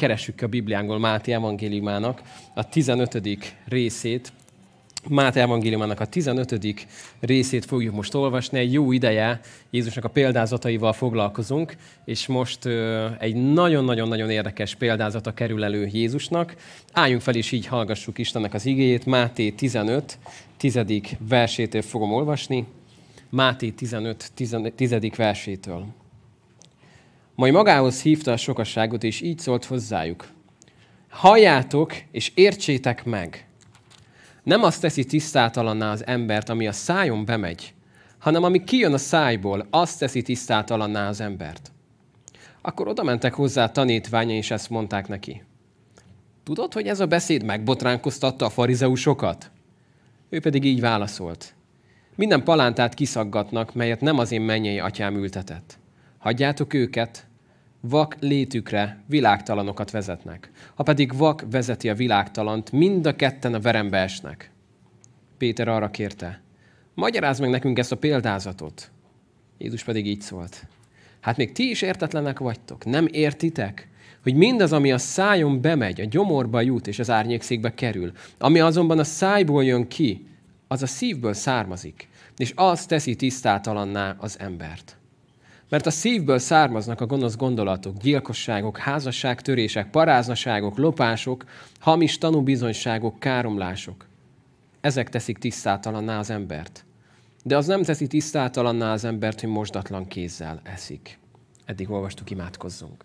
Keressük a Bibliánkból Máté evangéliumának a 15. részét. Máté evangéliumának a 15. részét fogjuk most olvasni. Egy jó ideje Jézusnak a példázataival foglalkozunk, és most egy nagyon-nagyon-nagyon érdekes példázata kerül elő Jézusnak. Álljunk fel, és így hallgassuk Istennek az igéjét. Máté 15. 10. versétől fogom olvasni. Máté 15. 10. versétől. Majd magához hívta a sokasságot, és így szólt hozzájuk. Halljátok, és értsétek meg. Nem azt teszi tisztátalanná az embert, ami a szájon bemegy, hanem ami kijön a szájból, azt teszi tisztátalanná az embert. Akkor oda mentek hozzá tanítványa, és ezt mondták neki. Tudod, hogy ez a beszéd megbotránkoztatta a farizeusokat? Ő pedig így válaszolt. Minden palántát kiszaggatnak, melyet nem az én mennyei atyám ültetett. Hagyjátok őket, vak létükre világtalanokat vezetnek. Ha pedig vak vezeti a világtalant, mind a ketten a verembe esnek. Péter arra kérte, magyarázd meg nekünk ezt a példázatot. Jézus pedig így szólt. Hát még ti is értetlenek vagytok, nem értitek? Hogy mindaz, ami a szájon bemegy, a gyomorba jut és az árnyékszékbe kerül, ami azonban a szájból jön ki, az a szívből származik, és az teszi tisztátalanná az embert. Mert a szívből származnak a gonosz gondolatok, gyilkosságok, házasságtörések, paráznaságok, lopások, hamis tanúbizonyságok, káromlások. Ezek teszik tisztátalanná az embert. De az nem teszi tisztátalanná az embert, hogy mosdatlan kézzel eszik. Eddig olvastuk, imádkozzunk.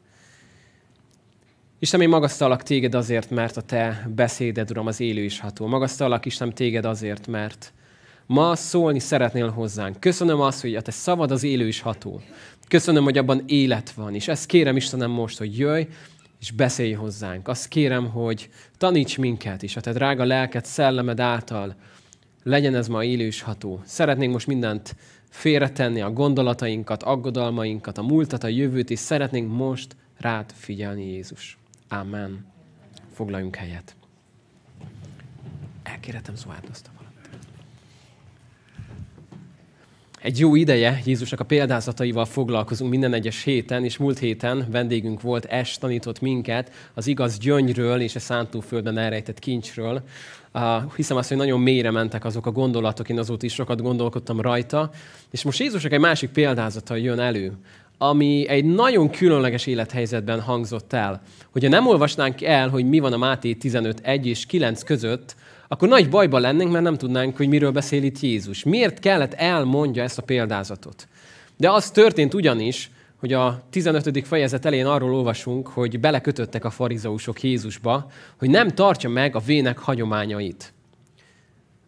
Isten, én magasztalak téged azért, mert a te beszéded, Uram, az élő is ható. Magasztalak Isten téged azért, mert ma szólni szeretnél hozzánk. Köszönöm azt, hogy a te szavad az élő is ható. Köszönöm, hogy abban élet van, és ezt kérem Istenem most, hogy jöjj, és beszélj hozzánk. Azt kérem, hogy taníts minket is, a te drága lelked, szellemed által legyen ez ma élő és ható. Szeretnénk most mindent félretenni, a gondolatainkat, aggodalmainkat, a múltat, a jövőt, és szeretnénk most rád figyelni, Jézus. Amen. Foglaljunk helyet. Elkérhetem Zoárdosztam. Egy jó ideje Jézusnak a példázataival foglalkozunk minden egyes héten, és múlt héten vendégünk volt, Es tanított minket az igaz gyöngyről és a szántóföldben elrejtett kincsről. Uh, hiszem azt, hogy nagyon mélyre mentek azok a gondolatok, én azóta is sokat gondolkodtam rajta. És most Jézusnak egy másik példázata jön elő, ami egy nagyon különleges élethelyzetben hangzott el. Hogyha nem olvasnánk el, hogy mi van a Máté 15, 1 és 9 között, akkor nagy bajba lennénk, mert nem tudnánk, hogy miről beszél itt Jézus. Miért kellett elmondja ezt a példázatot? De az történt ugyanis, hogy a 15. fejezet elején arról olvasunk, hogy belekötöttek a farizeusok Jézusba, hogy nem tartja meg a vének hagyományait.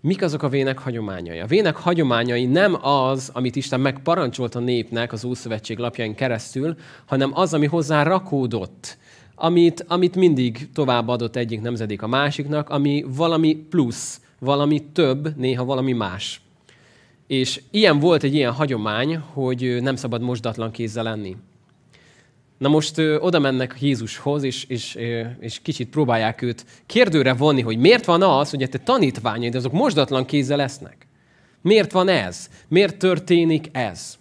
Mik azok a vének hagyományai? A vének hagyományai nem az, amit Isten megparancsolt a népnek az Ószövetség lapjain keresztül, hanem az, ami hozzá rakódott amit, amit mindig továbbadott egyik nemzedék a másiknak, ami valami plusz, valami több, néha valami más. És ilyen volt egy ilyen hagyomány, hogy nem szabad mosdatlan kézzel lenni. Na most ö, oda mennek Jézushoz, és, és, ö, és kicsit próbálják őt kérdőre vonni, hogy miért van az, hogy a te tanítványaid azok mosdatlan kézzel lesznek? Miért van ez? Miért történik ez?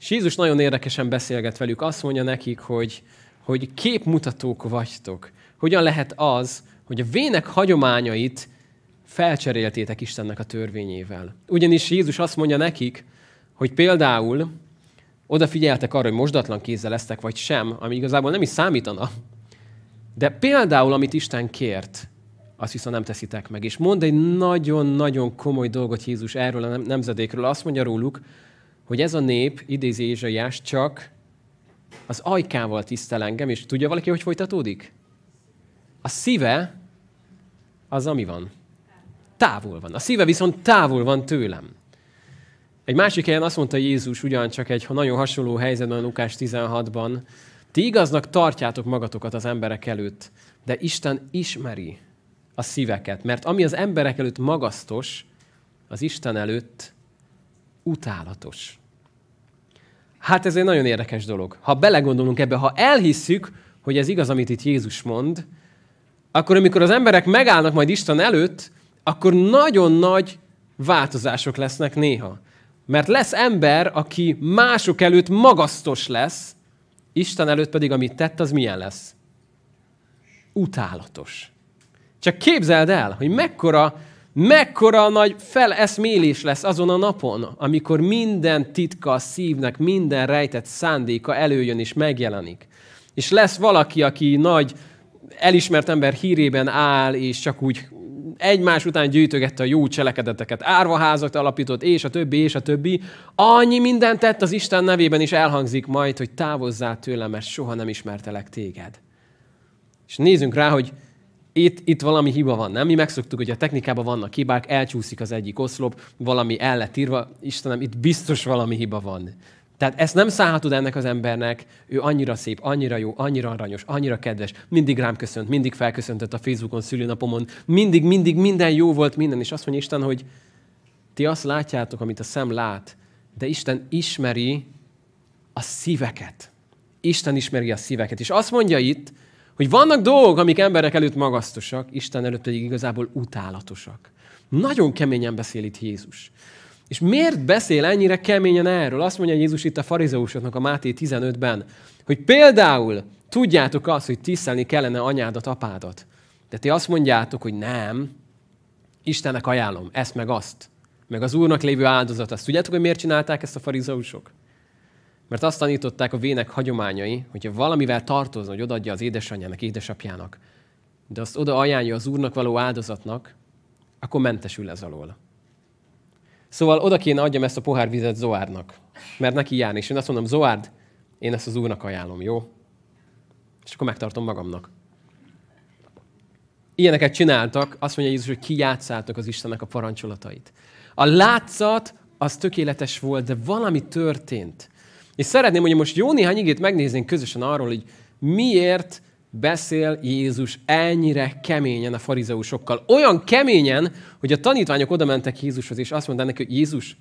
És Jézus nagyon érdekesen beszélget velük. Azt mondja nekik, hogy, hogy képmutatók vagytok. Hogyan lehet az, hogy a vének hagyományait felcseréltétek Istennek a törvényével. Ugyanis Jézus azt mondja nekik, hogy például odafigyeltek arra, hogy mosdatlan kézzel lesztek, vagy sem, ami igazából nem is számítana. De például, amit Isten kért, azt viszont nem teszitek meg. És mond egy nagyon-nagyon komoly dolgot Jézus erről a nemzedékről. Azt mondja róluk, hogy ez a nép, idézi Ézsaiás, csak az ajkával tisztel engem, és tudja valaki, hogy folytatódik? A szíve az, ami van. Távol van. A szíve viszont távol van tőlem. Egy másik helyen azt mondta Jézus ugyancsak egy nagyon hasonló helyzetben, Lukás 16-ban, ti igaznak tartjátok magatokat az emberek előtt, de Isten ismeri a szíveket, mert ami az emberek előtt magasztos, az Isten előtt utálatos. Hát ez egy nagyon érdekes dolog. Ha belegondolunk ebbe, ha elhisszük, hogy ez igaz, amit itt Jézus mond, akkor amikor az emberek megállnak majd Isten előtt, akkor nagyon nagy változások lesznek néha. Mert lesz ember, aki mások előtt magasztos lesz, Isten előtt pedig, amit tett, az milyen lesz? utálatos. Csak képzeld el, hogy mekkora, mekkora nagy feleszmélés lesz azon a napon, amikor minden titka a szívnek, minden rejtett szándéka előjön és megjelenik. És lesz valaki, aki nagy elismert ember hírében áll, és csak úgy egymás után gyűjtögette a jó cselekedeteket, árvaházat alapított, és a többi, és a többi. Annyi mindent tett az Isten nevében is elhangzik majd, hogy távozzál tőlem, mert soha nem ismertelek téged. És nézzünk rá, hogy itt, itt valami hiba van, nem? Mi megszoktuk, hogy a technikában vannak hibák, elcsúszik az egyik oszlop, valami el lett írva. Istenem, itt biztos valami hiba van. Tehát ezt nem szállhatod ennek az embernek, ő annyira szép, annyira jó, annyira aranyos, annyira kedves, mindig rám köszönt, mindig felköszöntött a Facebookon, szülőnapomon, mindig, mindig minden jó volt, minden, és azt mondja Isten, hogy ti azt látjátok, amit a szem lát, de Isten ismeri a szíveket. Isten ismeri a szíveket. És azt mondja itt, hogy vannak dolgok, amik emberek előtt magasztosak, Isten előtt pedig igazából utálatosak. Nagyon keményen beszél itt Jézus. És miért beszél ennyire keményen erről? Azt mondja Jézus itt a farizeusoknak a Máté 15-ben, hogy például tudjátok azt, hogy tisztelni kellene anyádat, apádat. De ti azt mondjátok, hogy nem, Istennek ajánlom, ezt meg azt, meg az Úrnak lévő áldozat. Azt tudjátok, hogy miért csinálták ezt a farizeusok? Mert azt tanították a vének hagyományai, hogyha valamivel tartozna, hogy odaadja az édesanyjának, édesapjának, de azt oda ajánlja az Úrnak való áldozatnak, akkor mentesül ez alól. Szóval oda kéne adjam ezt a pohár vizet Zoárnak, mert neki járni. És én azt mondom, Zoárd, én ezt az úrnak ajánlom, jó? És akkor megtartom magamnak. Ilyeneket csináltak, azt mondja Jézus, hogy kijátszáltak az Istennek a parancsolatait. A látszat az tökéletes volt, de valami történt. És szeretném, hogy most jó néhány igét megnéznénk közösen arról, hogy miért beszél Jézus ennyire keményen a farizeusokkal. Olyan keményen, hogy a tanítványok oda mentek Jézushoz, és azt mondták neki, hogy Jézus,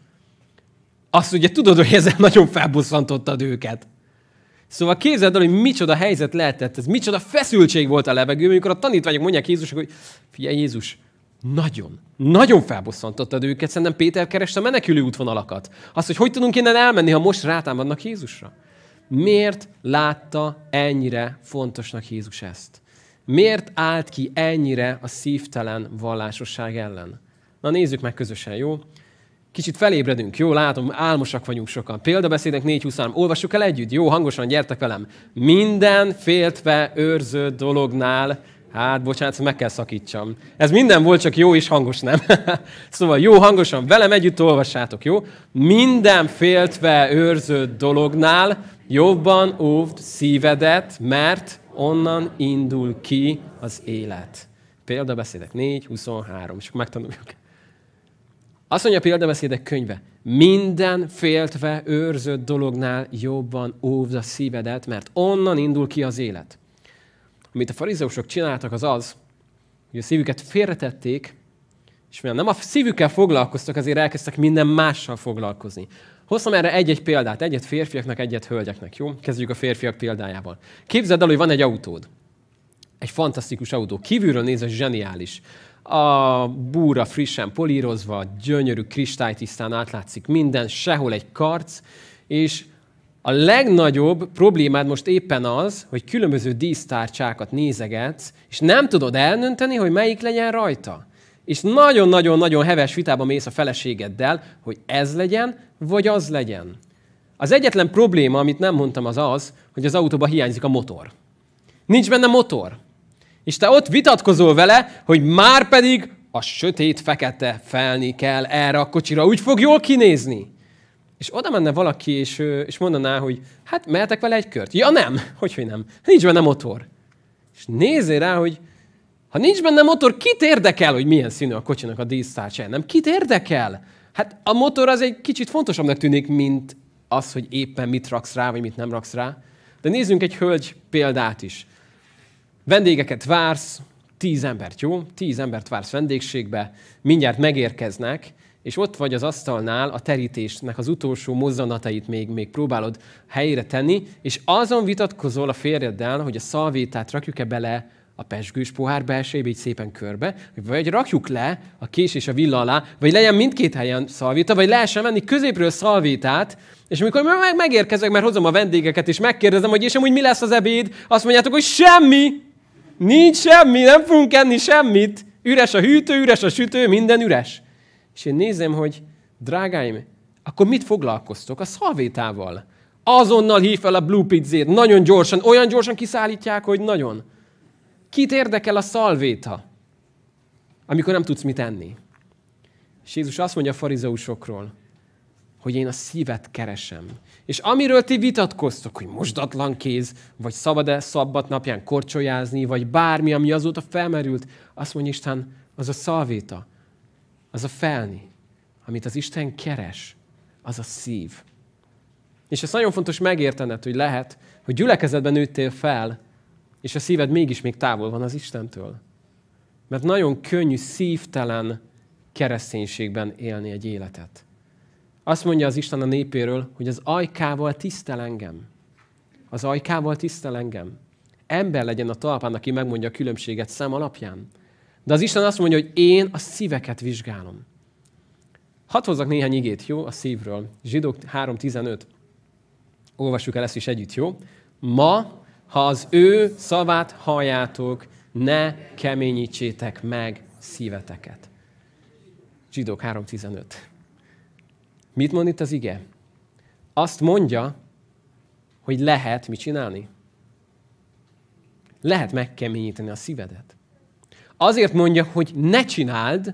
azt ugye tudod, hogy ezzel nagyon felbosszantottad őket. Szóval képzeld el, hogy micsoda helyzet lehetett ez, micsoda feszültség volt a levegő, amikor a tanítványok mondják Jézusnak, hogy figyelj Jézus, nagyon, nagyon felbosszantottad őket. Szerintem Péter kereste menekülő útvonalakat. Azt, hogy hogy tudunk innen elmenni, ha most rátámadnak Jézusra. Miért látta ennyire fontosnak Jézus ezt? Miért állt ki ennyire a szívtelen vallásosság ellen? Na nézzük meg közösen, jó? Kicsit felébredünk, jó? Látom, álmosak vagyunk sokan. Példabeszédek 4.23. Olvassuk el együtt, jó? Hangosan gyertek velem. Minden féltve őrző dolognál Hát, bocsánat, meg kell szakítsam. Ez minden volt, csak jó és hangos, nem? szóval jó, hangosan, velem együtt olvassátok, jó? Minden féltve őrző dolognál jobban óvd szívedet, mert onnan indul ki az élet. Példabeszédek 4, 23, és akkor megtanuljuk. Azt mondja a példabeszédek könyve, minden féltve őrzött dolognál jobban óvd a szívedet, mert onnan indul ki az élet. Amit a farizeusok csináltak, az az, hogy a szívüket félretették, és mivel nem a szívükkel foglalkoztak, azért elkezdtek minden mással foglalkozni. Hoztam erre egy-egy példát, egyet férfiaknak, egyet hölgyeknek, jó? Kezdjük a férfiak példájával. Képzeld el, hogy van egy autód. Egy fantasztikus autó. Kívülről nézve zseniális. A búra frissen polírozva, gyönyörű, kristálytisztán átlátszik minden, sehol egy karc, és a legnagyobb problémád most éppen az, hogy különböző dísztárcsákat nézegetsz, és nem tudod elnönteni, hogy melyik legyen rajta. És nagyon-nagyon-nagyon heves vitában mész a feleségeddel, hogy ez legyen, vagy az legyen. Az egyetlen probléma, amit nem mondtam, az az, hogy az autóban hiányzik a motor. Nincs benne motor. És te ott vitatkozol vele, hogy már pedig a sötét-fekete felni kell erre a kocsira. Úgy fog jól kinézni. És oda menne valaki, és, és mondaná, hogy hát mehetek vele egy kört. Ja nem, hogy, hogy nem. Nincs benne motor. És nézzél rá, hogy ha nincs benne motor, kit érdekel, hogy milyen színű a kocsinak a dísztárcsája? Nem, kit érdekel? Hát a motor az egy kicsit fontosabbnak tűnik, mint az, hogy éppen mit raksz rá, vagy mit nem raksz rá. De nézzünk egy hölgy példát is. Vendégeket vársz, tíz embert, jó? Tíz embert vársz vendégségbe, mindjárt megérkeznek, és ott vagy az asztalnál a terítésnek az utolsó mozzanatait még, még próbálod helyére tenni, és azon vitatkozol a férjeddel, hogy a szalvétát rakjuk-e bele a pesgős pohár belsejébe, így szépen körbe, vagy rakjuk le a kés és a villa alá, vagy legyen mindkét helyen szalvéta, vagy lehessen venni középről szalvétát, és amikor meg megérkezek, mert hozom a vendégeket, és megkérdezem, hogy és amúgy mi lesz az ebéd, azt mondjátok, hogy semmi, Nincs semmi, nem fogunk enni semmit. Üres a hűtő, üres a sütő, minden üres. És én nézem, hogy drágáim, akkor mit foglalkoztok? A szalvétával. Azonnal hív fel a Blue Pizzét, nagyon gyorsan, olyan gyorsan kiszállítják, hogy nagyon. Kit érdekel a szalvéta, amikor nem tudsz mit enni? És Jézus azt mondja a farizeusokról, hogy én a szívet keresem. És amiről ti vitatkoztok, hogy mosdatlan kéz, vagy szabad-e szabbat napján korcsolyázni, vagy bármi, ami azóta felmerült, azt mondja Isten, az a szalvéta, az a felni, amit az Isten keres, az a szív. És ez nagyon fontos megértened, hogy lehet, hogy gyülekezetben nőttél fel, és a szíved mégis még távol van az Istentől. Mert nagyon könnyű szívtelen kereszténységben élni egy életet. Azt mondja az Isten a népéről, hogy az ajkával tisztel engem. Az ajkával tisztel engem. Ember legyen a talpán, aki megmondja a különbséget szem alapján. De az Isten azt mondja, hogy én a szíveket vizsgálom. Hadd hozzak néhány igét, jó? A szívről. Zsidók 3.15. Olvassuk el ezt is együtt, jó? Ma, ha az ő szavát halljátok, ne keményítsétek meg szíveteket. Zsidók 3.15. Mit mond itt az ige? Azt mondja, hogy lehet mit csinálni? Lehet megkeményíteni a szívedet. Azért mondja, hogy ne csináld,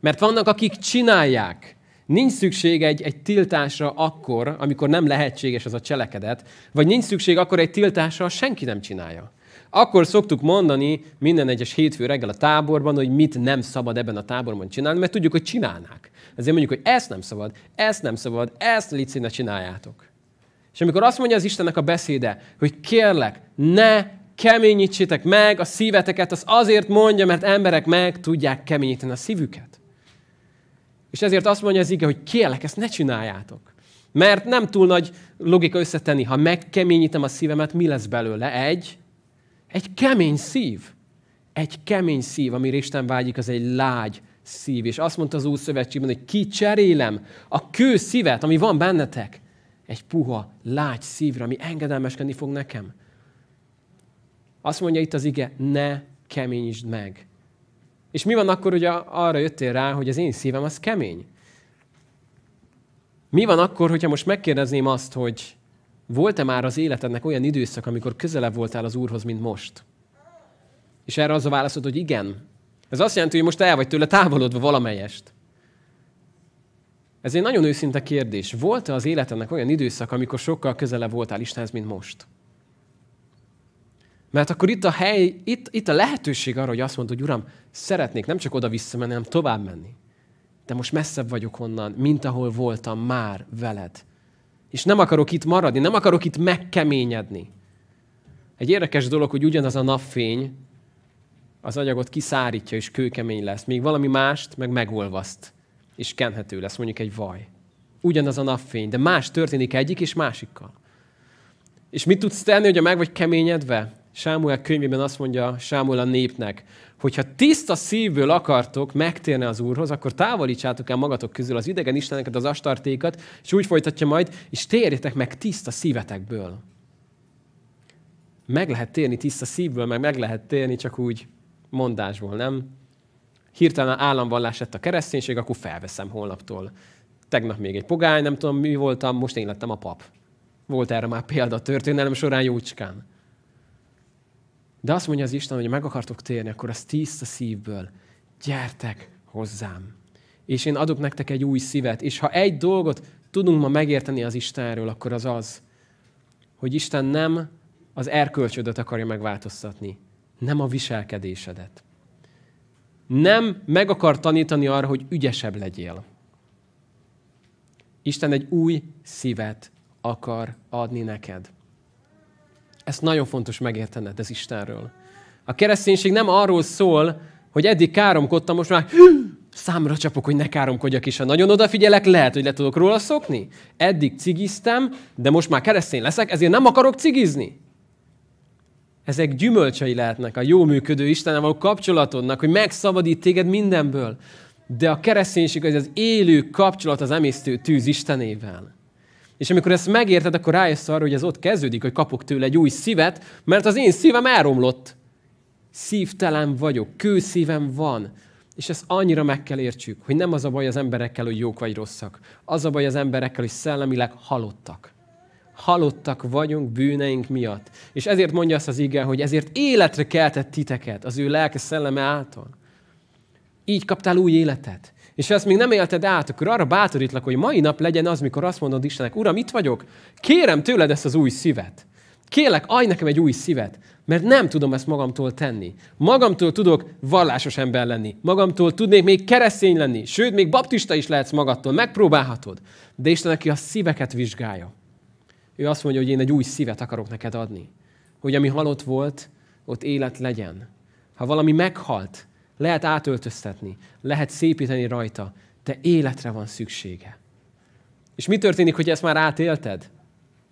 mert vannak, akik csinálják. Nincs szükség egy, egy tiltásra akkor, amikor nem lehetséges az a cselekedet, vagy nincs szükség akkor egy tiltásra, ha senki nem csinálja. Akkor szoktuk mondani minden egyes hétfő reggel a táborban, hogy mit nem szabad ebben a táborban csinálni, mert tudjuk, hogy csinálnák. Ezért mondjuk, hogy ezt nem szabad, ezt nem szabad, ezt licit ne csináljátok. És amikor azt mondja az Istennek a beszéde, hogy kérlek, ne keményítsétek meg a szíveteket, az azért mondja, mert emberek meg tudják keményíteni a szívüket. És ezért azt mondja az ige, hogy kérlek, ezt ne csináljátok. Mert nem túl nagy logika összetenni. Ha megkeményítem a szívemet, mi lesz belőle? Egy, egy kemény szív. Egy kemény szív, amire Isten vágyik, az egy lágy szív. És azt mondta az Úr Szövetségben, hogy kicserélem a kő szívet, ami van bennetek, egy puha, lágy szívre, ami engedelmeskedni fog nekem. Azt mondja itt az ige, ne keményítsd meg. És mi van akkor, hogy arra jöttél rá, hogy az én szívem az kemény? Mi van akkor, hogyha most megkérdezném azt, hogy volt-e már az életednek olyan időszak, amikor közelebb voltál az Úrhoz, mint most? És erre az a válaszod, hogy igen. Ez azt jelenti, hogy most el vagy tőle távolodva valamelyest. Ez egy nagyon őszinte kérdés. Volt-e az életednek olyan időszak, amikor sokkal közelebb voltál Istenhez, mint most? Mert akkor itt a hely, itt, itt a lehetőség arra, hogy azt mondod, hogy Uram, szeretnék nem csak oda visszamenni, hanem tovább menni. De most messzebb vagyok onnan, mint ahol voltam már veled. És nem akarok itt maradni, nem akarok itt megkeményedni. Egy érdekes dolog, hogy ugyanaz a napfény az agyagot kiszárítja, és kőkemény lesz. Még valami mást meg megolvaszt, és kenhető lesz, mondjuk egy vaj. Ugyanaz a napfény, de más történik egyik és másikkal. És mit tudsz tenni, hogyha meg vagy keményedve? Sámuel könyvében azt mondja Sámuel a népnek, hogyha tiszta szívből akartok megtérni az Úrhoz, akkor távolítsátok el magatok közül az idegen isteneket, az astartékat, és úgy folytatja majd, és térjetek meg tiszta szívetekből. Meg lehet térni tiszta szívből, meg meg lehet térni csak úgy mondásból, nem? Hirtelen államvallás lett a kereszténység, akkor felveszem holnaptól. Tegnap még egy pogány, nem tudom mi voltam, most én lettem a pap. Volt erre már példa a történelem során jócskán. De azt mondja az Isten, hogy meg akartok térni, akkor az tiszta szívből. Gyertek hozzám. És én adok nektek egy új szívet. És ha egy dolgot tudunk ma megérteni az Istenről, akkor az az, hogy Isten nem az erkölcsödet akarja megváltoztatni, nem a viselkedésedet. Nem meg akar tanítani arra, hogy ügyesebb legyél. Isten egy új szívet akar adni neked. Ezt nagyon fontos megértened ez Istenről. A kereszténység nem arról szól, hogy eddig káromkodtam, most már számra csapok, hogy ne káromkodjak is. Ha nagyon odafigyelek, lehet, hogy le tudok róla szokni. Eddig cigiztem, de most már keresztény leszek, ezért nem akarok cigizni. Ezek gyümölcsei lehetnek a jó működő Istennel való kapcsolatodnak, hogy megszabadít téged mindenből. De a kereszténység az az élő kapcsolat az emésztő tűz Istenével. És amikor ezt megérted, akkor rájössz arra, hogy ez ott kezdődik, hogy kapok tőle egy új szívet, mert az én szívem elromlott. szívtelen vagyok, kőszívem van. És ezt annyira meg kell értsük, hogy nem az a baj az emberekkel, hogy jók vagy rosszak. Az a baj az emberekkel, hogy szellemileg halottak. Halottak vagyunk bűneink miatt. És ezért mondja azt az igen, hogy ezért életre keltett titeket az ő lelke szelleme által. Így kaptál új életet. És ha ezt még nem élted át, akkor arra bátorítlak, hogy mai nap legyen az, mikor azt mondod Istennek, Uram, itt vagyok, kérem tőled ezt az új szívet. Kérlek, adj nekem egy új szívet, mert nem tudom ezt magamtól tenni. Magamtól tudok vallásos ember lenni. Magamtól tudnék még keresztény lenni. Sőt, még baptista is lehetsz magadtól. Megpróbálhatod. De Isten, aki a szíveket vizsgálja. Ő azt mondja, hogy én egy új szívet akarok neked adni. Hogy ami halott volt, ott élet legyen. Ha valami meghalt, lehet átöltöztetni, lehet szépíteni rajta, de életre van szüksége. És mi történik, hogy ezt már átélted?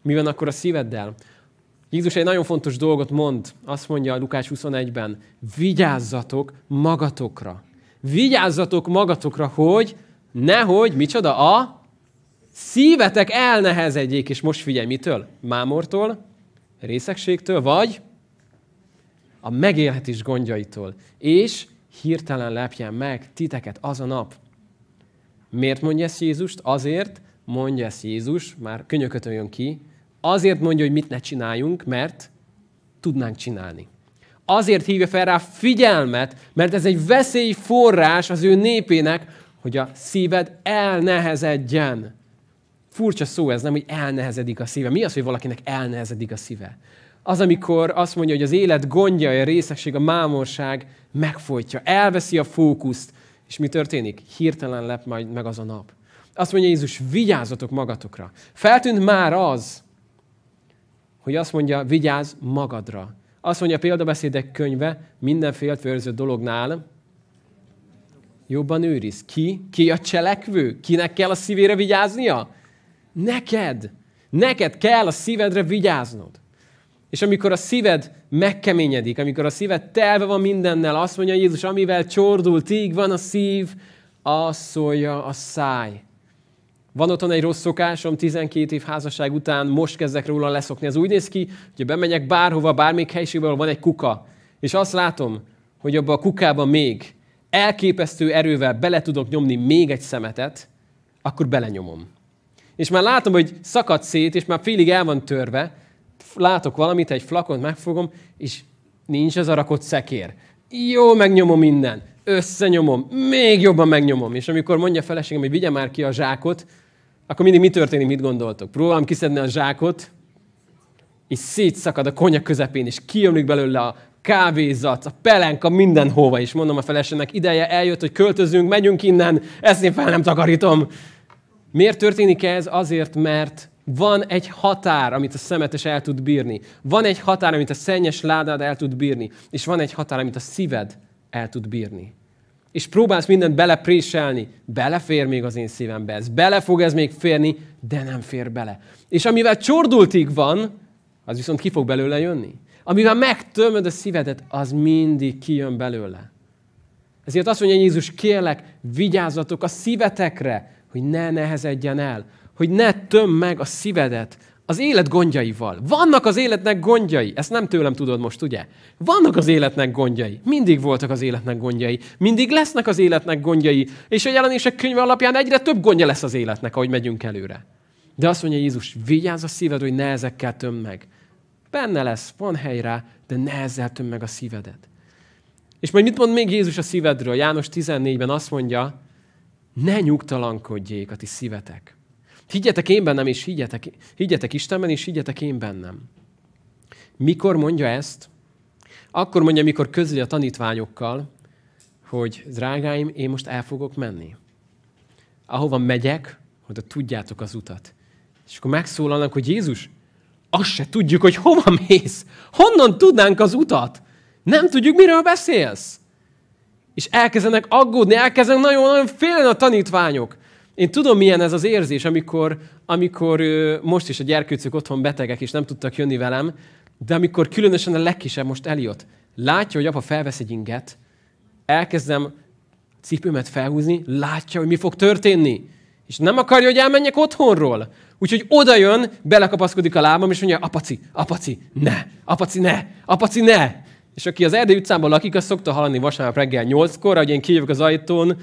Mi van akkor a szíveddel? Jézus egy nagyon fontos dolgot mond, azt mondja a Lukács 21-ben, vigyázzatok magatokra. Vigyázzatok magatokra, hogy nehogy, micsoda, a szívetek elnehezedjék, és most figyelj, mitől? Mámortól, részegségtől, vagy a megélhetés gondjaitól. És hirtelen lepjen meg titeket az a nap. Miért mondja ezt Jézust? Azért mondja ezt Jézus, már könyökötön jön ki, azért mondja, hogy mit ne csináljunk, mert tudnánk csinálni. Azért hívja fel rá figyelmet, mert ez egy veszélyforrás az ő népének, hogy a szíved elnehezedjen. Furcsa szó ez, nem, hogy elnehezedik a szíve. Mi az, hogy valakinek elnehezedik a szíve? Az, amikor azt mondja, hogy az élet gondja, a részegség, a mámorság megfojtja, elveszi a fókuszt, és mi történik? Hirtelen lep majd meg az a nap. Azt mondja Jézus, vigyázzatok magatokra. Feltűnt már az, hogy azt mondja, vigyázz magadra. Azt mondja a példabeszédek könyve, minden féltőrző dolognál jobban őriz. Ki? Ki a cselekvő? Kinek kell a szívére vigyáznia? Neked. Neked kell a szívedre vigyáznod. És amikor a szíved megkeményedik, amikor a szíved telve van mindennel, azt mondja Jézus, amivel csordult, így van a szív, az szólja a száj. Van otthon egy rossz szokásom, 12 év házasság után most kezdek róla leszokni. Ez úgy néz ki, hogy bemegyek bárhova, bármelyik helyiségben, ahol van egy kuka, és azt látom, hogy abba a kukában még elképesztő erővel bele tudok nyomni még egy szemetet, akkor belenyomom. És már látom, hogy szakad szét, és már félig el van törve, látok valamit, egy flakont megfogom, és nincs az a rakott szekér. Jó, megnyomom minden. Összenyomom, még jobban megnyomom. És amikor mondja a feleségem, hogy vigye már ki a zsákot, akkor mindig mi történik, mit gondoltok? Próbálom kiszedni a zsákot, és szétszakad a konyak közepén, és kiömlik belőle a kávézat, a pelenka, mindenhova. És mondom a feleségnek, ideje eljött, hogy költözünk, megyünk innen, ezt én fel nem takarítom. Miért történik ez? Azért, mert van egy határ, amit a szemetes el tud bírni. Van egy határ, amit a szennyes ládád el tud bírni. És van egy határ, amit a szíved el tud bírni. És próbálsz mindent belepréselni. Belefér még az én szívembe ez. Bele fog ez még férni, de nem fér bele. És amivel csordultig van, az viszont ki fog belőle jönni. Amivel megtömöd a szívedet, az mindig kijön belőle. Ezért azt mondja Jézus, kérlek, vigyázzatok a szívetekre, hogy ne nehezedjen el, hogy ne töm meg a szívedet az élet gondjaival. Vannak az életnek gondjai. Ezt nem tőlem tudod most, ugye? Vannak az életnek gondjai. Mindig voltak az életnek gondjai. Mindig lesznek az életnek gondjai. És a jelenések könyve alapján egyre több gondja lesz az életnek, ahogy megyünk előre. De azt mondja Jézus, vigyázz a szíved, hogy ne ezekkel töm meg. Benne lesz, van hely rá, de ne ezzel töm meg a szívedet. És majd mit mond még Jézus a szívedről? János 14-ben azt mondja, ne nyugtalankodjék a ti szívetek. Higgyetek én bennem, és higgyetek, higgyetek Istenben, és higgyetek én bennem. Mikor mondja ezt? Akkor mondja, mikor közli a tanítványokkal, hogy drágáim, én most el fogok menni. Ahova megyek, oda tudjátok az utat. És akkor megszólalnak, hogy Jézus, azt se tudjuk, hogy hova mész. Honnan tudnánk az utat? Nem tudjuk, miről beszélsz. És elkezdenek aggódni, elkezdenek nagyon-nagyon félni a tanítványok. Én tudom, milyen ez az érzés, amikor, amikor most is a gyerkőcök otthon betegek, és nem tudtak jönni velem, de amikor különösen a legkisebb most eljött, látja, hogy apa felvesz egy inget, elkezdem cipőmet felhúzni, látja, hogy mi fog történni. És nem akarja, hogy elmenjek otthonról. Úgyhogy oda jön, belekapaszkodik a lábam, és mondja, apaci, apaci, ne, apaci, ne, apaci, ne. És aki az Erdély utcában lakik, az szokta hallani vasárnap reggel nyolckor, hogy én kijövök az ajtón,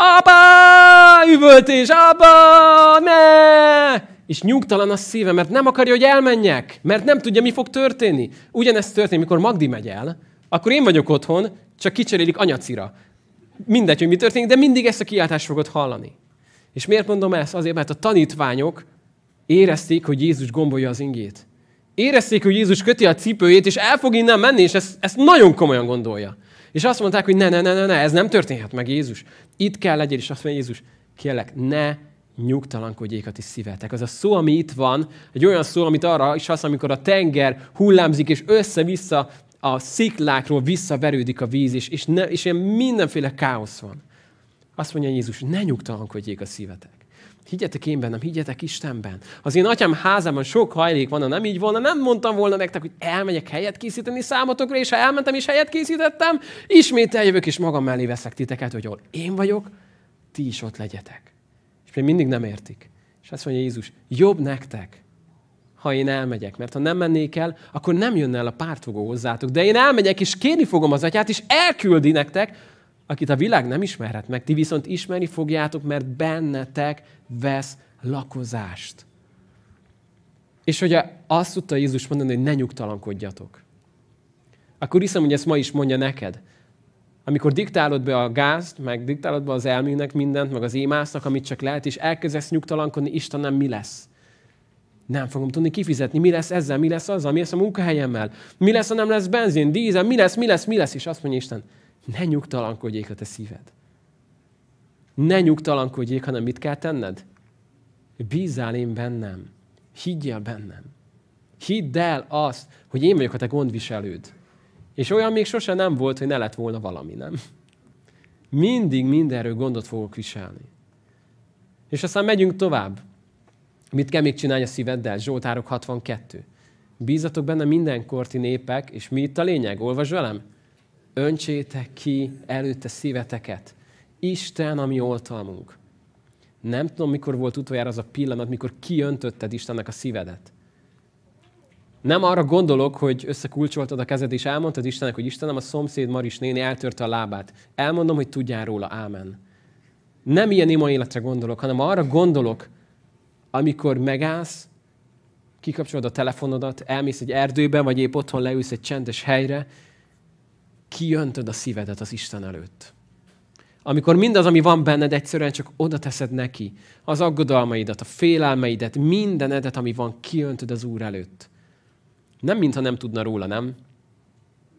Apa! Üvöltés! Apa! Ne! És nyugtalan a szíve, mert nem akarja, hogy elmenjek, mert nem tudja, mi fog történni. Ugyanezt történik, mikor Magdi megy el, akkor én vagyok otthon, csak kicserélik anyacira. Mindegy, hogy mi történik, de mindig ezt a kiáltást fogod hallani. És miért mondom ezt? Azért, mert a tanítványok érezték, hogy Jézus gombolja az ingét. Érezték, hogy Jézus köti a cipőjét, és el fog innen menni, és ezt, ezt nagyon komolyan gondolja. És azt mondták, hogy ne, ne, ne, ne, ne, ez nem történhet meg Jézus. Itt kell legyél, és azt mondja Jézus, kérlek, ne nyugtalankodjék a ti szívetek. Az a szó, ami itt van, egy olyan szó, amit arra is az, amikor a tenger hullámzik, és össze-vissza a sziklákról visszaverődik a víz, és, és, ne, és ilyen mindenféle káosz van. Azt mondja Jézus, ne nyugtalankodjék a szívetek. Higgyetek én bennem, higgyetek Istenben. Az én atyám házában sok hajlék van, ha nem így volna, nem mondtam volna nektek, hogy elmegyek helyet készíteni számotokra, és ha elmentem és helyet készítettem, ismét eljövök, és magam mellé veszek titeket, hogy ahol én vagyok, ti is ott legyetek. És még mindig nem értik. És azt mondja Jézus, jobb nektek, ha én elmegyek. Mert ha nem mennék el, akkor nem jönne el a pártfogó hozzátok. De én elmegyek, és kérni fogom az atyát, és elküldi nektek, akit a világ nem ismerhet meg, ti viszont ismerni fogjátok, mert bennetek vesz lakozást. És hogy azt tudta Jézus mondani, hogy ne nyugtalankodjatok. Akkor hiszem, hogy ezt ma is mondja neked. Amikor diktálod be a gázt, meg diktálod be az elműnek mindent, meg az émásznak, amit csak lehet, és elkezdesz nyugtalankodni, Istenem, mi lesz? Nem fogom tudni kifizetni. Mi lesz ezzel, mi lesz azzal, mi lesz a munkahelyemmel? Mi lesz, ha nem lesz benzin, dízel, mi lesz, mi lesz, mi lesz? És azt mondja Isten, ne nyugtalankodjék a te szíved. Ne nyugtalankodjék, hanem mit kell tenned? Bízzál én bennem. Higgyél bennem. Hidd el azt, hogy én vagyok a te gondviselőd. És olyan még sose nem volt, hogy ne lett volna valami, nem? Mindig mindenről gondot fogok viselni. És aztán megyünk tovább. Mit kell még csinálni a szíveddel? Zsoltárok 62. Bízatok benne mindenkorti népek, és mi itt a lényeg? Olvasd velem? Öntsétek ki előtte szíveteket. Isten a mi oltalmunk. Nem tudom, mikor volt utoljára az a pillanat, mikor kiöntötted Istennek a szívedet. Nem arra gondolok, hogy összekulcsoltad a kezed, és elmondtad Istennek, hogy Istenem, a szomszéd Maris néni eltörte a lábát. Elmondom, hogy tudjál róla. Ámen. Nem ilyen ima életre gondolok, hanem arra gondolok, amikor megállsz, kikapcsolod a telefonodat, elmész egy erdőbe, vagy épp otthon leülsz egy csendes helyre, kiöntöd a szívedet az Isten előtt. Amikor mindaz, ami van benned, egyszerűen csak oda teszed neki, az aggodalmaidat, a félelmeidet, mindenedet, ami van, kiöntöd az Úr előtt. Nem, mintha nem tudna róla, nem?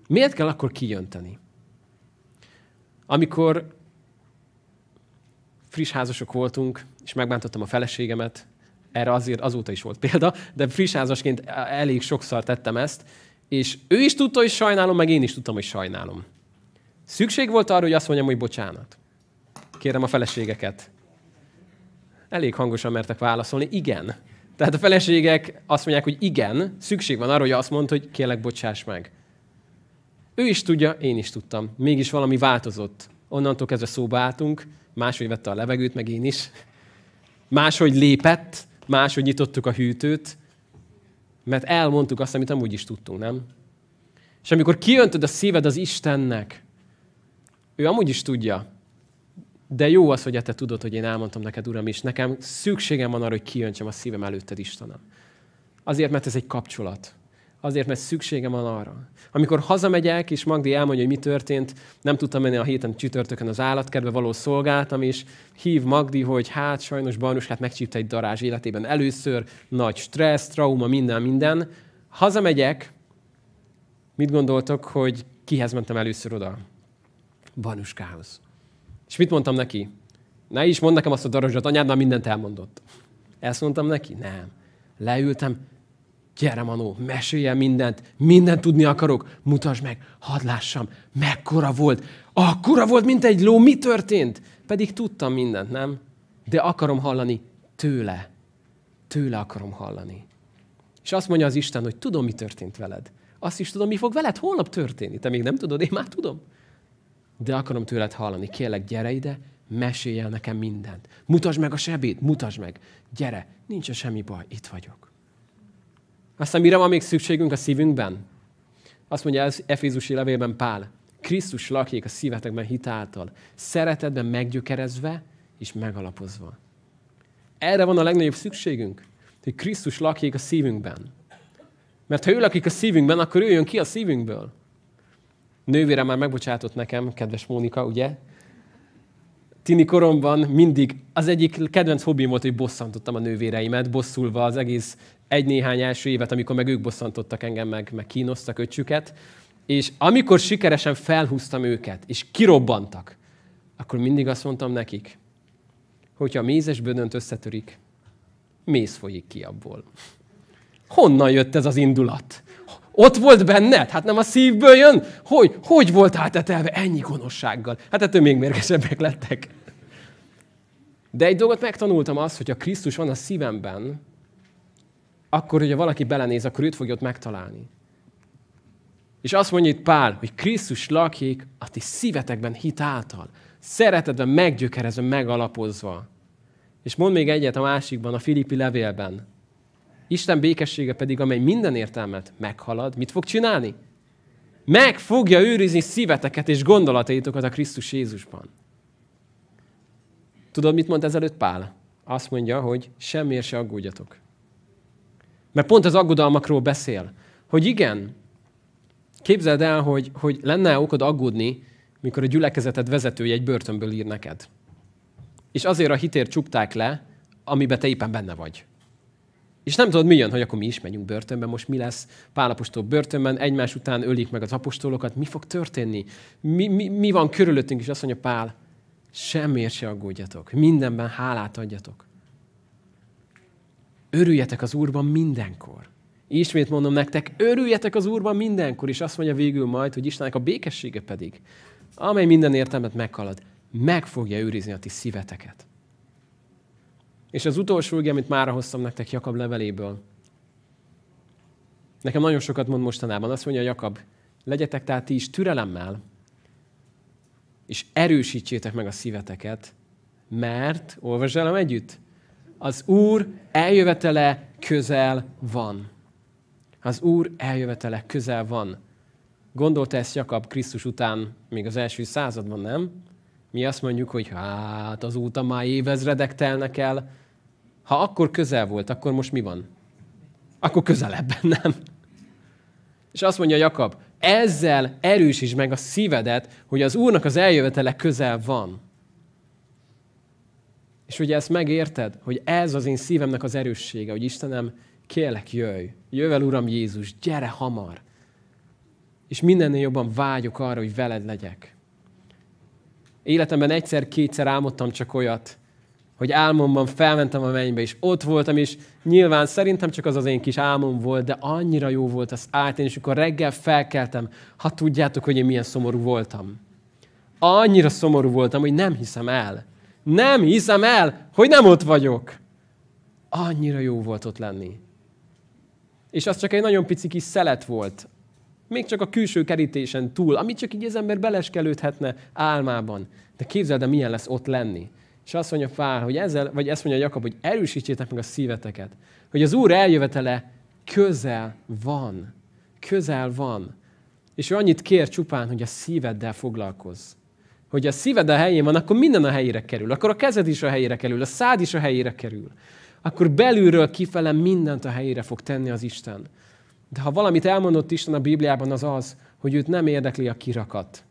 Miért kell akkor kijönteni? Amikor friss házasok voltunk, és megbántottam a feleségemet, erre azért azóta is volt példa, de friss házasként elég sokszor tettem ezt, és ő is tudta, hogy sajnálom, meg én is tudtam, hogy sajnálom. Szükség volt arra, hogy azt mondjam, hogy bocsánat. Kérem a feleségeket. Elég hangosan mertek válaszolni. Igen. Tehát a feleségek azt mondják, hogy igen, szükség van arra, hogy azt mondta, hogy kérlek, bocsáss meg. Ő is tudja, én is tudtam. Mégis valami változott. Onnantól kezdve szóba álltunk, máshogy vette a levegőt, meg én is. Máshogy lépett, máshogy nyitottuk a hűtőt, mert elmondtuk azt, amit amúgy is tudtunk, nem? És amikor kiöntöd a szíved az Istennek, ő amúgy is tudja, de jó az, hogy te tudod, hogy én elmondtam neked, Uram, és nekem szükségem van arra, hogy kijöntsem a szívem előtted, Istenem. Azért, mert ez egy kapcsolat. Azért, mert szükségem van arra. Amikor hazamegyek, és Magdi elmondja, hogy mi történt, nem tudtam menni a héten csütörtökön az állatkertbe való szolgáltam, és hív Magdi, hogy hát sajnos hát megcsípte egy darázs életében először, nagy stressz, trauma, minden, minden. Hazamegyek, mit gondoltok, hogy kihez mentem először oda? Banuskához. És mit mondtam neki? Ne is mond nekem azt a darázsat, anyád már mindent elmondott. Ezt mondtam neki? Nem. Leültem, Gyere, Manó, meséljen mindent, mindent tudni akarok, mutasd meg, hadd lássam, mekkora volt. Akkora volt, mint egy ló, mi történt? Pedig tudtam mindent, nem? De akarom hallani tőle. Tőle akarom hallani. És azt mondja az Isten, hogy tudom, mi történt veled. Azt is tudom, mi fog veled holnap történni. Te még nem tudod, én már tudom. De akarom tőled hallani. Kérlek, gyere ide, mesélj el nekem mindent. Mutasd meg a sebét, mutasd meg. Gyere, nincs semmi baj, itt vagyok. Aztán mire van még szükségünk a szívünkben? Azt mondja az Efézusi levélben Pál, Krisztus lakjék a szívetekben hitáltal, szeretetben meggyökerezve és megalapozva. Erre van a legnagyobb szükségünk, hogy Krisztus lakjék a szívünkben. Mert ha ő lakik a szívünkben, akkor ő jön ki a szívünkből. Nővére már megbocsátott nekem, kedves Mónika, ugye? Tini koromban mindig az egyik kedvenc hobbim volt, hogy bosszantottam a nővéreimet, bosszulva az egész egy-néhány első évet, amikor meg ők bosszantottak engem, meg, meg kínoztak öcsüket. És amikor sikeresen felhúztam őket, és kirobbantak, akkor mindig azt mondtam nekik, hogyha a mézes bödönt összetörik, méz folyik ki abból. Honnan jött ez az indulat? Ott volt benned? Hát nem a szívből jön? Hogy, hogy volt átetelve ennyi gonoszsággal? Hát ettől még mérgesebbek lettek. De egy dolgot megtanultam az, hogy ha Krisztus van a szívemben, akkor, hogyha valaki belenéz, akkor őt fogja ott megtalálni. És azt mondja itt Pál, hogy Krisztus lakjék a ti szívetekben hit által, szeretetben meggyökerezve, megalapozva. És mond még egyet a másikban, a Filippi levélben. Isten békessége pedig, amely minden értelmet meghalad, mit fog csinálni? Meg fogja őrizni szíveteket és gondolataitokat a Krisztus Jézusban. Tudod, mit mond ezelőtt Pál? Azt mondja, hogy semmiért se aggódjatok. Mert pont az aggodalmakról beszél. Hogy igen, képzeld el, hogy, hogy lenne okod aggódni, mikor a gyülekezeted vezetője egy börtönből ír neked. És azért a hitért csukták le, amiben te éppen benne vagy. És nem tudod, mi jön, hogy akkor mi is megyünk börtönbe, most mi lesz Pálapostól börtönben, egymás után ölik meg az apostolokat, mi fog történni? Mi, mi, mi van körülöttünk? És azt mondja Pál, semmiért se aggódjatok, mindenben hálát adjatok. Örüljetek az Úrban mindenkor. Ismét mondom nektek, örüljetek az Úrban mindenkor, és azt mondja végül majd, hogy Istennek a békessége pedig, amely minden értelmet meghalad, meg fogja őrizni a ti szíveteket. És az utolsó ige, amit már hoztam nektek Jakab leveléből. Nekem nagyon sokat mond mostanában. Azt mondja Jakab, legyetek tehát ti is türelemmel, és erősítsétek meg a szíveteket, mert, olvasd el együtt, az Úr eljövetele közel van. Az Úr eljövetele közel van. Gondolta ezt Jakab Krisztus után, még az első században, nem? Mi azt mondjuk, hogy hát azóta már évezredek telnek el. Ha akkor közel volt, akkor most mi van? Akkor közelebben, nem? És azt mondja Jakab, ezzel erősítsd meg a szívedet, hogy az Úrnak az eljövetele közel van. És ugye ezt megérted, hogy ez az én szívemnek az erőssége, hogy Istenem, kérlek, jöjj. Jöjj el, Uram Jézus, gyere hamar. És mindennél jobban vágyok arra, hogy veled legyek. Életemben egyszer-kétszer álmodtam csak olyat, hogy álmomban felmentem a mennybe, és ott voltam, és nyilván szerintem csak az az én kis álmom volt, de annyira jó volt az átén, és akkor reggel felkeltem, ha tudjátok, hogy én milyen szomorú voltam. Annyira szomorú voltam, hogy nem hiszem el. Nem hiszem el, hogy nem ott vagyok. Annyira jó volt ott lenni. És az csak egy nagyon pici kis szelet volt. Még csak a külső kerítésen túl, amit csak így az ember beleskelődhetne álmában. De képzeld el, milyen lesz ott lenni. És azt mondja Pál, hogy ezzel, vagy ezt mondja Jakab, hogy erősítsétek meg a szíveteket. Hogy az Úr eljövetele közel van. Közel van. És ő annyit kér csupán, hogy a szíveddel foglalkozz. Hogy a szíved a helyén van, akkor minden a helyére kerül. Akkor a kezed is a helyére kerül, a szád is a helyére kerül. Akkor belülről kifele mindent a helyére fog tenni az Isten. De ha valamit elmondott Isten a Bibliában, az az, hogy őt nem érdekli a kirakat.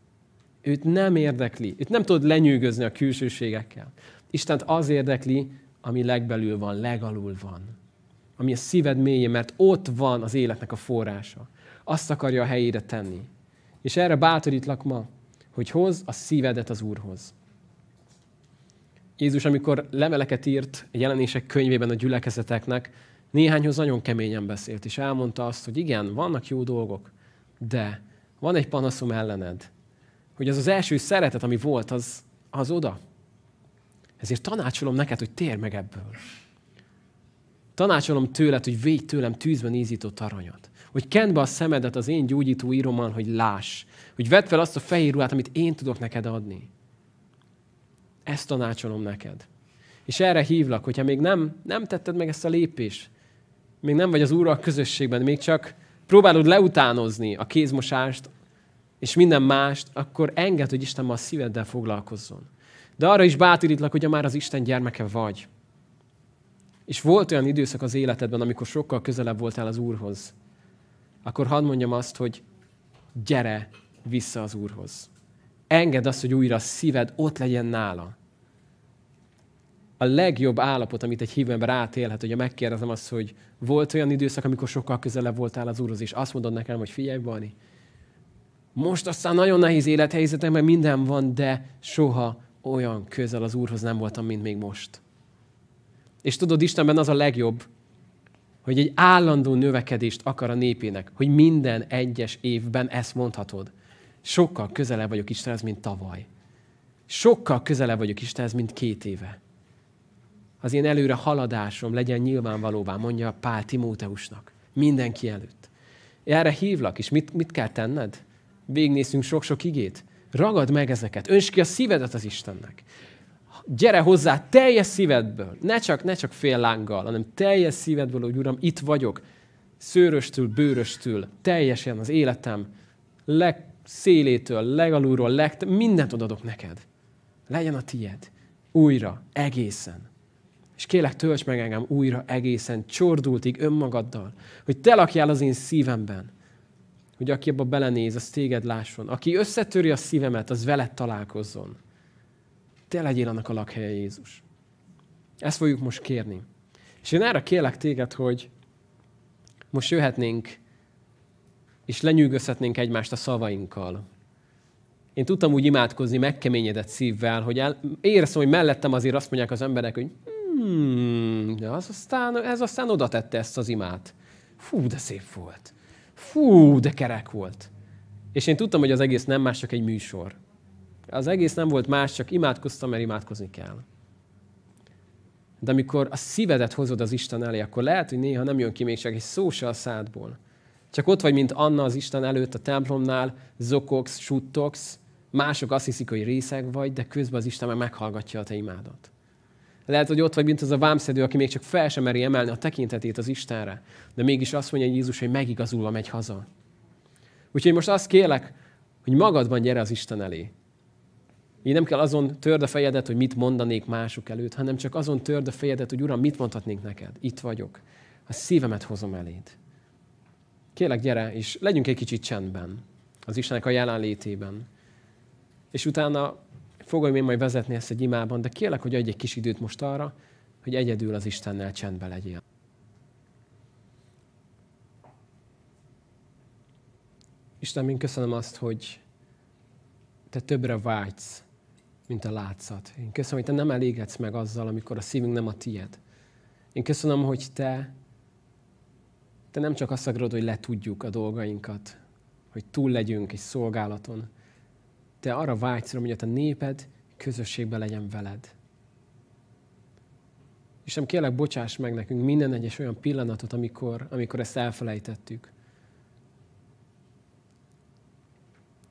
Őt nem érdekli. Őt nem tudod lenyűgözni a külsőségekkel. Istent az érdekli, ami legbelül van, legalul van. Ami a szíved mélyén, mert ott van az életnek a forrása. Azt akarja a helyére tenni. És erre bátorítlak ma, hogy hoz a szívedet az Úrhoz. Jézus, amikor leveleket írt a jelenések könyvében a gyülekezeteknek, néhányhoz nagyon keményen beszélt, és elmondta azt, hogy igen, vannak jó dolgok, de van egy panaszom ellened, hogy az az első szeretet, ami volt, az, az oda. Ezért tanácsolom neked, hogy tér meg ebből. Tanácsolom tőled, hogy védj tőlem tűzben ízított aranyat. Hogy kend be a szemedet az én gyógyító írommal, hogy láss. Hogy vedd fel azt a fehér ruhát, amit én tudok neked adni. Ezt tanácsolom neked. És erre hívlak, hogyha még nem, nem tetted meg ezt a lépést, még nem vagy az Úrral közösségben, még csak próbálod leutánozni a kézmosást, és minden mást, akkor enged, hogy Isten ma a szíveddel foglalkozzon. De arra is bátorítlak, hogy már az Isten gyermeke vagy. És volt olyan időszak az életedben, amikor sokkal közelebb voltál az Úrhoz, akkor hadd mondjam azt, hogy gyere vissza az Úrhoz. Engedd azt, hogy újra a szíved ott legyen nála. A legjobb állapot, amit egy hívő ember átélhet, hogyha megkérdezem azt, hogy volt olyan időszak, amikor sokkal közelebb voltál az Úrhoz, és azt mondod nekem, hogy figyelj, Bani, most aztán nagyon nehéz élethelyzetem, mert minden van, de soha olyan közel az Úrhoz nem voltam, mint még most. És tudod, Istenben az a legjobb, hogy egy állandó növekedést akar a népének, hogy minden egyes évben ezt mondhatod. Sokkal közelebb vagyok Istenhez, mint tavaly. Sokkal közelebb vagyok Istenhez, mint két éve. Az én előre haladásom legyen nyilvánvalóvá, mondja Pál Timóteusnak. Mindenki előtt. Erre hívlak, és mit, mit kell tenned? Végnézünk sok-sok igét. Ragad meg ezeket. Önts ki a szívedet az Istennek. Gyere hozzá teljes szívedből. Ne csak, ne csak fél lánggal, hanem teljes szívedből, hogy Uram, itt vagyok. Szőröstül, bőröstül, teljesen az életem legszélétől, legalulról, leg, mindent odadok neked. Legyen a tied. Újra, egészen. És kélek, tölts meg engem újra egészen, csordultig önmagaddal, hogy te lakjál az én szívemben hogy aki abba belenéz, az téged lásson. Aki összetöri a szívemet, az veled találkozzon. Te legyél annak a lakhelye, Jézus. Ezt fogjuk most kérni. És én erre kérlek téged, hogy most jöhetnénk, és lenyűgözhetnénk egymást a szavainkkal. Én tudtam úgy imádkozni megkeményedett szívvel, hogy el, éreztem, hogy mellettem azért azt mondják az emberek, hogy hmm, az aztán, ez aztán oda tette ezt az imát. Fú, de szép volt. Fú, de kerek volt. És én tudtam, hogy az egész nem más, csak egy műsor. Az egész nem volt más, csak imádkoztam, mert imádkozni kell. De amikor a szívedet hozod az Isten elé, akkor lehet, hogy néha nem jön ki még csak egy szó se a szádból. Csak ott vagy, mint Anna az Isten előtt a templomnál, zokogsz, suttogsz, mások azt hiszik, hogy részeg vagy, de közben az Isten meg meghallgatja a te imádat. Lehet, hogy ott vagy, mint az a vámszedő, aki még csak fel sem meri emelni a tekintetét az Istenre, de mégis azt mondja Jézus, hogy megigazulva megy haza. Úgyhogy most azt kérlek, hogy magadban gyere az Isten elé. Így nem kell azon törd a fejedet, hogy mit mondanék mások előtt, hanem csak azon törd a fejedet, hogy Uram, mit mondhatnék neked? Itt vagyok. A szívemet hozom eléd. Kérlek, gyere, és legyünk egy kicsit csendben. Az Istenek a jelenlétében. És utána fogom én majd vezetni ezt egy imában, de kérlek, hogy adj egy kis időt most arra, hogy egyedül az Istennel csendbe legyél. Isten, én köszönöm azt, hogy te többre vágysz, mint a látszat. Én köszönöm, hogy te nem elégedsz meg azzal, amikor a szívünk nem a tied. Én köszönöm, hogy te, te nem csak azt akarod, hogy letudjuk a dolgainkat, hogy túl legyünk egy szolgálaton, te arra vágysz, hogy a néped közösségben legyen veled. És nem kérlek, bocsáss meg nekünk minden egyes olyan pillanatot, amikor, amikor ezt elfelejtettük.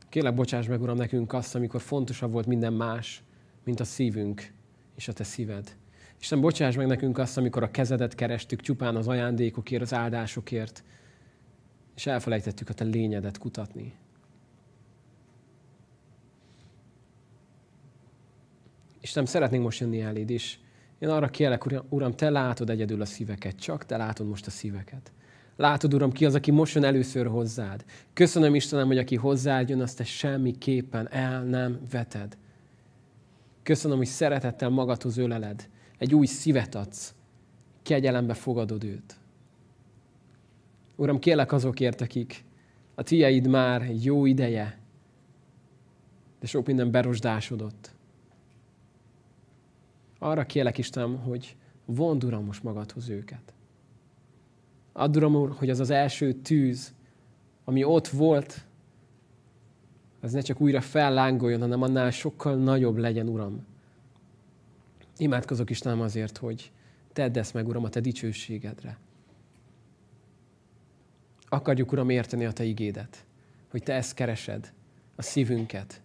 Kérlek, bocsáss meg, Uram, nekünk azt, amikor fontosabb volt minden más, mint a szívünk és a Te szíved. Isten, bocsáss meg nekünk azt, amikor a kezedet kerestük csupán az ajándékokért, az áldásokért, és elfelejtettük a Te lényedet kutatni. Isten, szeretnénk most jönni eléd, és én arra kérlek, Uram, Te látod egyedül a szíveket, csak Te látod most a szíveket. Látod, Uram, ki az, aki most jön először hozzád. Köszönöm, Istenem, hogy aki hozzád jön, azt Te semmiképpen el nem veted. Köszönöm, hogy szeretettel magadhoz öleled, egy új szívet adsz, kegyelembe fogadod őt. Uram, kérlek azokért, akik a tieid már jó ideje, de sok minden berosdásodott. Arra kérlek Istenem, hogy vond Uram most magadhoz őket. Add Uram Úr, hogy az az első tűz, ami ott volt, az ne csak újra fellángoljon, hanem annál sokkal nagyobb legyen, Uram. Imádkozok Istenem azért, hogy tedd ezt meg, Uram, a Te dicsőségedre. Akarjuk, Uram, érteni a Te igédet, hogy Te ezt keresed, a szívünket.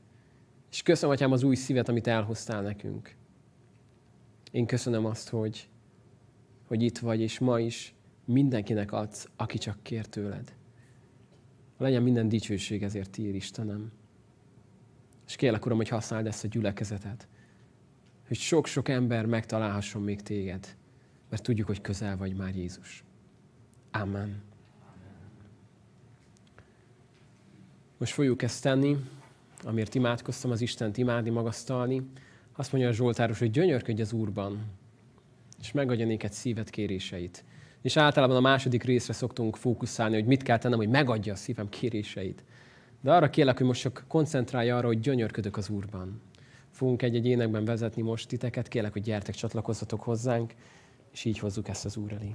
És köszönöm, Atyám, az új szívet, amit elhoztál nekünk. Én köszönöm azt, hogy, hogy itt vagy, és ma is mindenkinek adsz, aki csak kér tőled. Legyen minden dicsőség ezért tiéd, Istenem. És kérlek, Uram, hogy használd ezt a gyülekezetet, hogy sok-sok ember megtalálhasson még téged, mert tudjuk, hogy közel vagy már Jézus. Amen. Most fogjuk ezt tenni, amiért imádkoztam, az Istent imádni, magasztalni. Azt mondja a Zsoltáros, hogy gyönyörködj az Úrban, és megadja néked szívet kéréseit. És általában a második részre szoktunk fókuszálni, hogy mit kell tennem, hogy megadja a szívem kéréseit. De arra kérlek, hogy most csak koncentrálj arra, hogy gyönyörködök az Úrban. Fogunk egy-egy énekben vezetni most titeket, kérlek, hogy gyertek, csatlakozzatok hozzánk, és így hozzuk ezt az Úr elé.